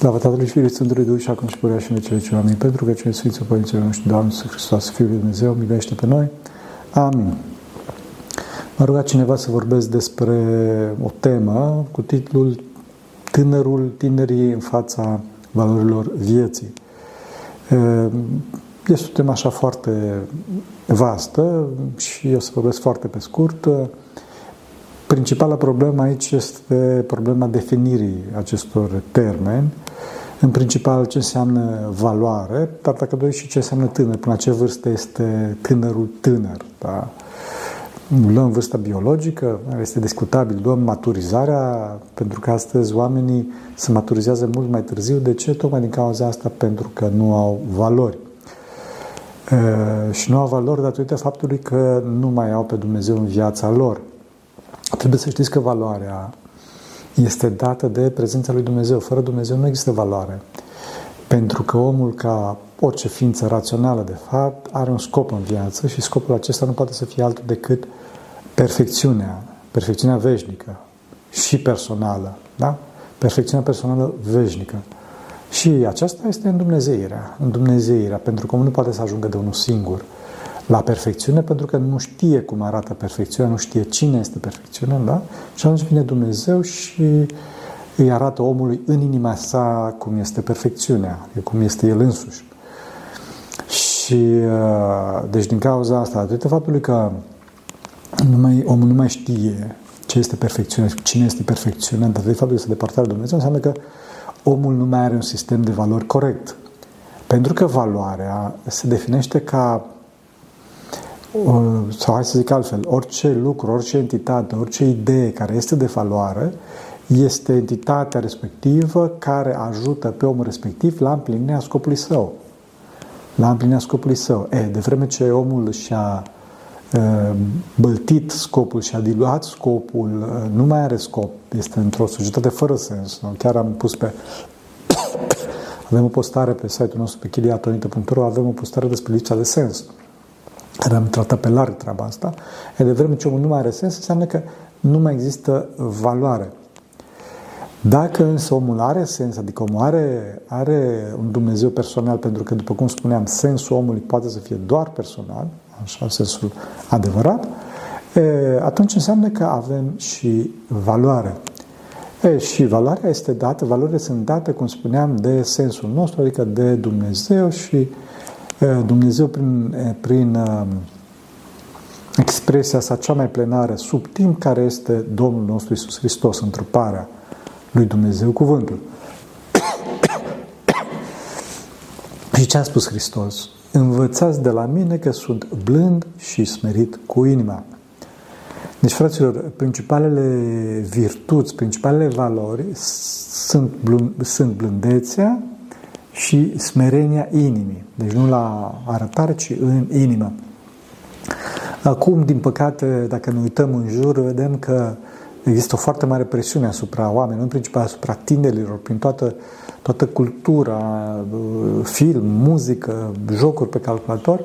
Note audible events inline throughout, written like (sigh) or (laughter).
Slavă Tatălui și Fiului Sfântului Duh și acum și purea și în vecile ce oameni, pentru că cine Sfință Părinților noștri, Doamne Iisus Hristos, Fiul lui Dumnezeu, miluiește pe noi. Amin. M-a rugat cineva să vorbesc despre o temă cu titlul Tânărul, tinerii în fața valorilor vieții. Este o temă așa foarte vastă și eu să vorbesc foarte pe scurt. Principala problemă aici este problema definirii acestor termeni. În principal ce înseamnă valoare, dar dacă doi și ce înseamnă tânăr, până la ce vârstă este tânărul tânăr. Da? Luăm vârsta biologică, este discutabil, luăm maturizarea, pentru că astăzi oamenii se maturizează mult mai târziu. De ce? Tocmai din cauza asta, pentru că nu au valori. E, și nu au valori datorită faptului că nu mai au pe Dumnezeu în viața lor. Trebuie să știți că valoarea este dată de prezența lui Dumnezeu. Fără Dumnezeu nu există valoare. Pentru că omul, ca orice ființă rațională, de fapt, are un scop în viață și scopul acesta nu poate să fie altul decât perfecțiunea, perfecțiunea veșnică și personală. Da? Perfecțiunea personală veșnică. Și aceasta este în Dumnezeirea, în Dumnezeirea, pentru că omul nu poate să ajungă de unul singur la perfecțiune pentru că nu știe cum arată perfecțiunea, nu știe cine este perfecțiunea, da? Și atunci vine Dumnezeu și îi arată omului în inima sa cum este perfecțiunea, cum este el însuși. Și uh, deci din cauza asta, atât faptului că nu mai, omul nu mai știe ce este perfecțiunea, cine este perfecțiunea, dar de fapt este depărtare de Dumnezeu, înseamnă că omul nu mai are un sistem de valori corect. Pentru că valoarea se definește ca sau hai să zic altfel, orice lucru, orice entitate, orice idee care este de valoare, este entitatea respectivă care ajută pe omul respectiv la împlinirea scopului său. La împlinirea scopului său. E, de vreme ce omul și-a băltit scopul și a diluat scopul, nu mai are scop, este într-o societate fără sens. Chiar am pus pe (coughs) avem o postare pe site-ul nostru pe chiliatonita.ro, avem o postare despre lipsa de sens care am tratat pe larg treaba asta, e de vreme ce omul nu mai are sens, înseamnă că nu mai există valoare. Dacă însă omul are sens, adică omul are, are un Dumnezeu personal, pentru că, după cum spuneam, sensul omului poate să fie doar personal, așa, sensul adevărat, e, atunci înseamnă că avem și valoare. E, și valoarea este dată, valorile sunt date, cum spuneam, de sensul nostru, adică de Dumnezeu și Dumnezeu prin, prin expresia sa cea mai plenară sub timp care este Domnul nostru Isus Hristos, întruparea lui Dumnezeu, cuvântul. (coughs) și ce a spus Hristos? Învățați de la mine că sunt blând și smerit cu inima. Deci, fraților, principalele virtuți, principalele valori sunt, blând, sunt blândețea, și smerenia inimii. Deci nu la arătare, ci în inimă. Acum, din păcate, dacă ne uităm în jur, vedem că există o foarte mare presiune asupra oamenilor, în principal asupra tinerilor, prin toată, toată cultura, film, muzică, jocuri pe calculator,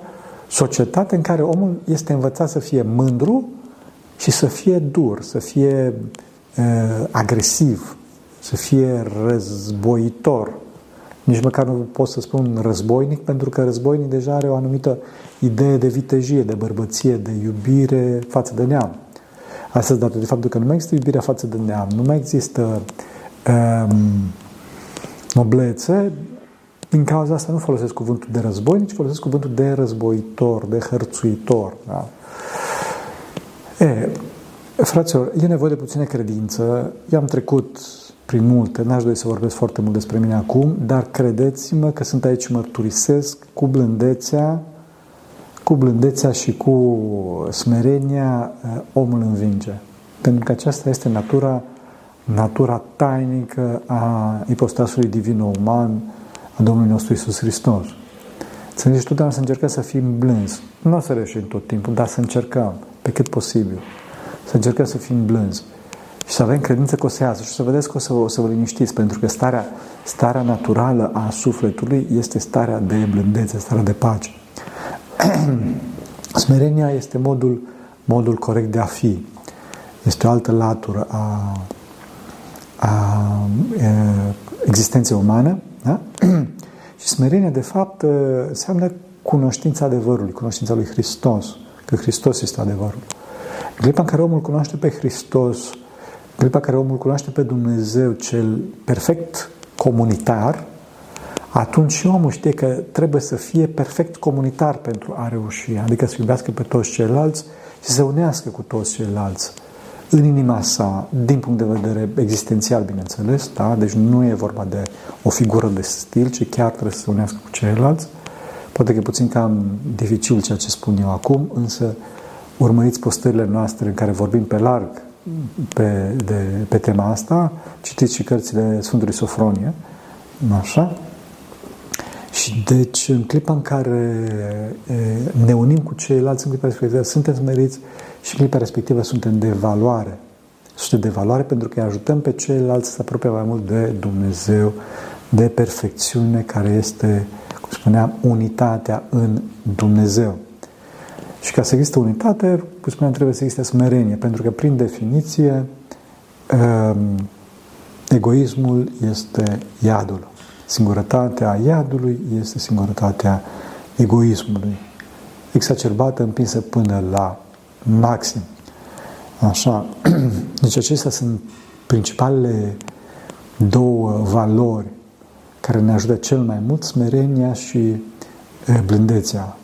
societate în care omul este învățat să fie mândru și să fie dur, să fie uh, agresiv, să fie războitor, nici măcar nu pot să spun războinic, pentru că războinic deja are o anumită idee de vitejie, de bărbăție, de iubire față de neam. Astăzi, datorită de faptul că nu mai există iubirea față de neam, nu mai există um, noblețe, din cauza asta nu folosesc cuvântul de războinic, ci folosesc cuvântul de războitor, de hărțuitor. Da? E, fraților, e nevoie de puțină credință. Eu am trecut prin multe, n-aș dori să vorbesc foarte mult despre mine acum, dar credeți-mă că sunt aici mărturisesc cu blândețea, cu blândețea și cu smerenia eh, omul învinge. Pentru că aceasta este natura, natura tainică a ipostasului divin-uman a Domnului nostru Isus Hristos. Să ne totdeauna să încercăm să fim blânzi. Nu o să reușim tot timpul, dar să încercăm pe cât posibil. Să încercăm să fim blânzi și să avem credință că o să iasă și să vedeți că o să, o să vă liniștiți, pentru că starea, starea naturală a sufletului este starea de blândețe, starea de pace. (clears throat) Smerenia este modul, modul corect de a fi. Este o altă latură a, a existenței umane. Da? (clears throat) și smerenia, de fapt, înseamnă cunoștința adevărului, cunoștința lui Hristos, că Hristos este adevărul. În clipa în care omul cunoaște pe Hristos, în clipa în care omul cunoaște pe Dumnezeu cel perfect comunitar, atunci și omul știe că trebuie să fie perfect comunitar pentru a reuși, adică să iubească pe toți ceilalți și să se unească cu toți ceilalți în inima sa, din punct de vedere existențial, bineînțeles, da? deci nu e vorba de o figură de stil, ci chiar trebuie să se unească cu ceilalți. Poate că e puțin cam dificil ceea ce spun eu acum, însă urmăriți postările noastre în care vorbim pe larg pe, de, pe tema asta, citiți și cărțile Sfântului Sofronie, așa, și deci, în clipa în care ne unim cu ceilalți, în clipa respectivă suntem smeriți și în clipa respectivă suntem de valoare. Suntem de valoare pentru că îi ajutăm pe ceilalți să se apropie mai mult de Dumnezeu, de perfecțiune care este, cum spuneam, unitatea în Dumnezeu. Și ca să existe unitate, cum spuneam, trebuie să existe smerenie, pentru că, prin definiție, egoismul este iadul. Singurătatea iadului este singurătatea egoismului, exacerbată, împinsă până la maxim. Așa. (clears throat) Deci acestea sunt principalele două valori care ne ajută cel mai mult, smerenia și blândețea.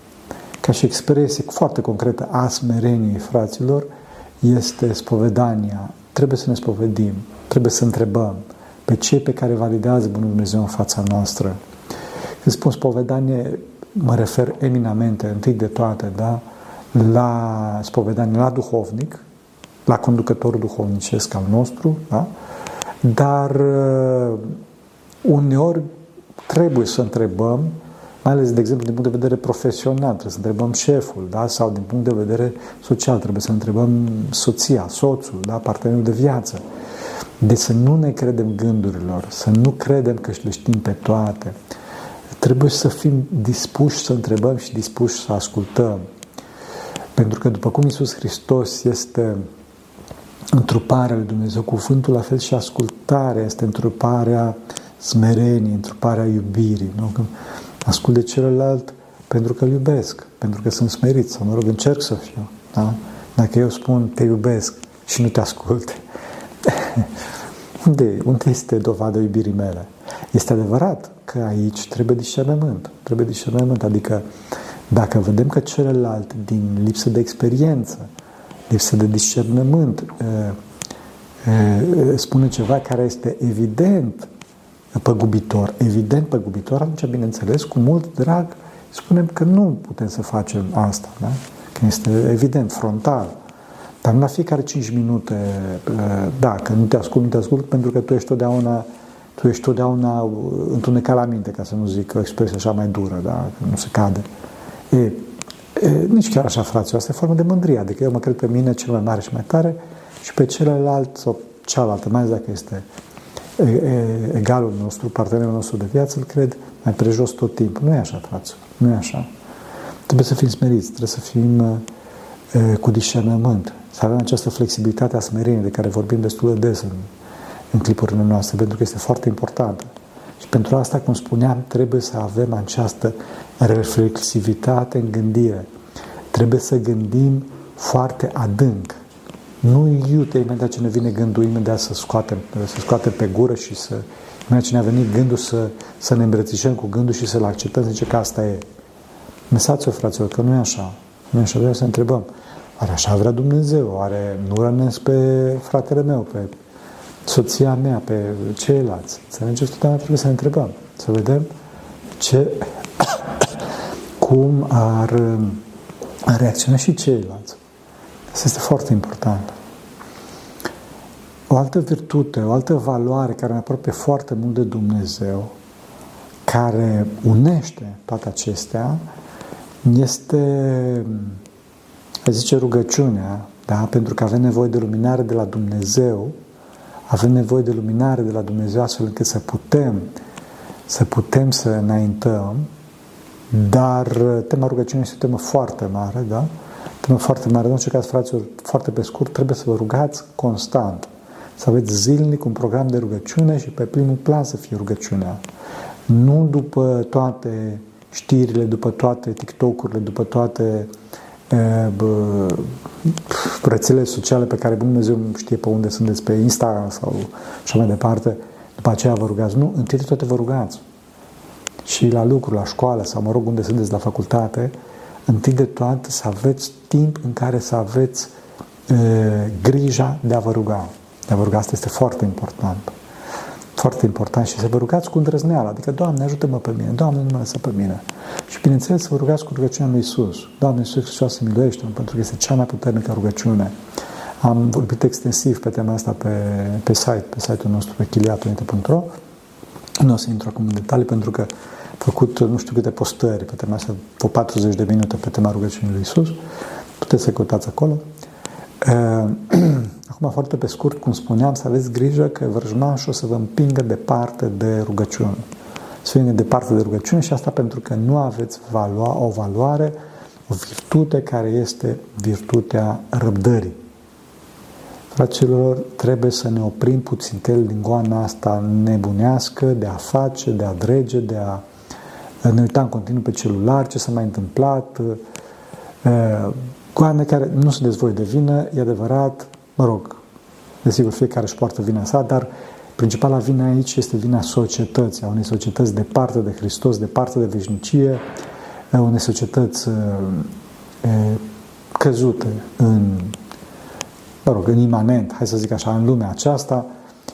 Ca și expresie foarte concretă a smereniei fraților este spovedania. Trebuie să ne spovedim, trebuie să întrebăm, pe cei pe care validează Bunul Dumnezeu în fața noastră. Când spun spovedanie, mă refer eminamente, întâi de toate, da, la spovedanie, la duhovnic, la conducătorul duhovnicesc al nostru, da? dar uh, uneori trebuie să întrebăm, mai ales, de exemplu, din punct de vedere profesional, trebuie să întrebăm șeful, da? sau din punct de vedere social, trebuie să întrebăm soția, soțul, da? partenerul de viață. Deci să nu ne credem gândurilor, să nu credem că le știm pe toate. Trebuie să fim dispuși să întrebăm și dispuși să ascultăm. Pentru că după cum Iisus Hristos este întruparea lui Dumnezeu, cuvântul la fel și ascultarea este întruparea smereniei, întruparea iubirii. Nu? Când ascult de celălalt pentru că îl iubesc, pentru că sunt smerit sau, mă rog, încerc să fiu. Da? Dacă eu spun te iubesc și nu te ascult, (laughs) unde, unde este dovada iubirii mele? Este adevărat că aici trebuie discernământ. Trebuie discernământ, adică dacă vedem că celălalt, din lipsă de experiență, lipsă de discernământ, spune ceva care este evident păgubitor, evident păgubitor, atunci, bineînțeles, cu mult drag, spunem că nu putem să facem asta, da? Că este evident, frontal. Dar nu la fiecare 5 minute, da, că nu te ascult, nu te ascult, pentru că tu ești totdeauna, tu ești totdeauna întunecat la minte, ca să nu zic o expresie așa mai dură, da, că nu se cade. E, e, nici chiar așa, fraților, asta e formă de mândrie, adică eu mă cred pe mine cel mai mare și mai tare și pe celălalt sau cealaltă, mai ales dacă este egalul nostru, partenerul nostru de viață, îl cred mai prejos tot timpul. Nu e așa, fraților, nu e așa. Trebuie să fim smeriți, trebuie să fim cu discernământ, să avem această flexibilitate a smereniei de care vorbim destul de des în, în clipurile noastre, pentru că este foarte importantă. Și pentru asta, cum spuneam, trebuie să avem această reflexivitate în gândire. Trebuie să gândim foarte adânc. Nu iute imediat ce ne vine gândul, imediat să scoatem, să scoatem pe gură și să... Imediat ce ne-a venit gândul să, să ne îmbrățișăm cu gândul și să-l acceptăm, să zice că asta e. Lăsați-o, fraților, că nu e așa. Nu e așa, vreau să întrebăm. Oare așa vrea Dumnezeu? Oare nu rănesc pe fratele meu, pe soția mea, pe ceilalți? Înțelegeți? Totdeauna trebuie să ne întrebăm, să vedem ce, (coughs) cum ar, ar reacționa și ceilalți. Asta este foarte important. O altă virtute, o altă valoare care ne apropie foarte mult de Dumnezeu, care unește toate acestea, este Aș zice rugăciunea, da? pentru că avem nevoie de luminare de la Dumnezeu, avem nevoie de luminare de la Dumnezeu astfel încât să putem să putem să înaintăm, dar tema rugăciunii este o temă foarte mare, da? Temă foarte mare. În orice caz, fraților, foarte pe scurt, trebuie să vă rugați constant. să aveți zilnic un program de rugăciune și pe primul plan să fie rugăciunea. Nu după toate știrile, după toate TikTok-urile, după toate bă, rețelele sociale pe care Dumnezeu știe pe unde sunteți, pe Instagram sau așa mai departe, după aceea vă rugați. Nu, întâi de toate vă rugați. Și la lucru, la școală sau, mă rog, unde sunteți la facultate, întâi de toate să aveți timp în care să aveți e, grija de a vă ruga. De a vă ruga, asta este foarte important. Foarte important și să vă rugați cu îndrăzneală, adică, Doamne, ajută-mă pe mine, Doamne, nu mă lăsa pe mine. Și, bineînțeles, să vă rugați cu rugăciunea lui Isus. Doamne, Iisus Hristos, miluiește pentru că este cea mai puternică rugăciune. Am vorbit extensiv pe tema asta pe, pe site, pe site-ul nostru, pe chiliatunite.ro. Nu o să intru acum în detalii, pentru că făcut nu știu câte postări pe tema asta, vreo 40 de minute pe tema rugăciunii lui Isus. Puteți să căutați acolo. (clears throat) Acum, foarte pe scurt, cum spuneam, să aveți grijă că vrăjmașul o să vă împingă departe de rugăciune. Să vină departe de rugăciune și asta pentru că nu aveți valua, o valoare, o virtute care este virtutea răbdării. Fraților, trebuie să ne oprim puțin din goana asta nebunească de a face, de a drege, de a ne uita în continuu pe celular, ce s-a mai întâmplat, goane care nu se dezvoie de vină, e adevărat, mă rog, desigur fiecare își poartă vina sa, dar principala vină aici este vina societății, a unei societăți departe de Hristos, departe de veșnicie, a unei societăți căzute în mă rog, în imanent, hai să zic așa, în lumea aceasta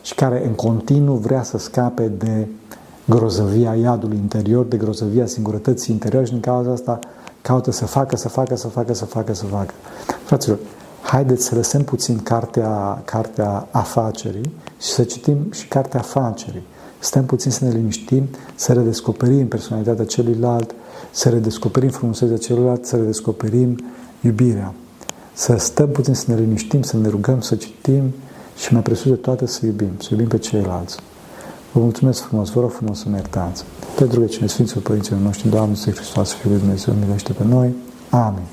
și care în continuu vrea să scape de grozăvia iadului interior, de grozăvia singurătății interior și din cauza asta caută să facă, să facă, să facă, să facă, să facă. Fraților, haideți să lăsăm puțin cartea, cartea afacerii și să citim și cartea afacerii. Stăm puțin să ne liniștim, să redescoperim personalitatea celuilalt, să redescoperim frumusețea celuilalt, să redescoperim iubirea să stăm puțin, să ne liniștim, să ne rugăm, să citim și mai presus de toate să iubim, să iubim pe ceilalți. Vă mulțumesc frumos, vă rog frumos să ne iertați. Pentru că cine Sfințul Părinților noștri, Doamne, Să Hristos, Fiul lui Dumnezeu, milește pe noi. Amin.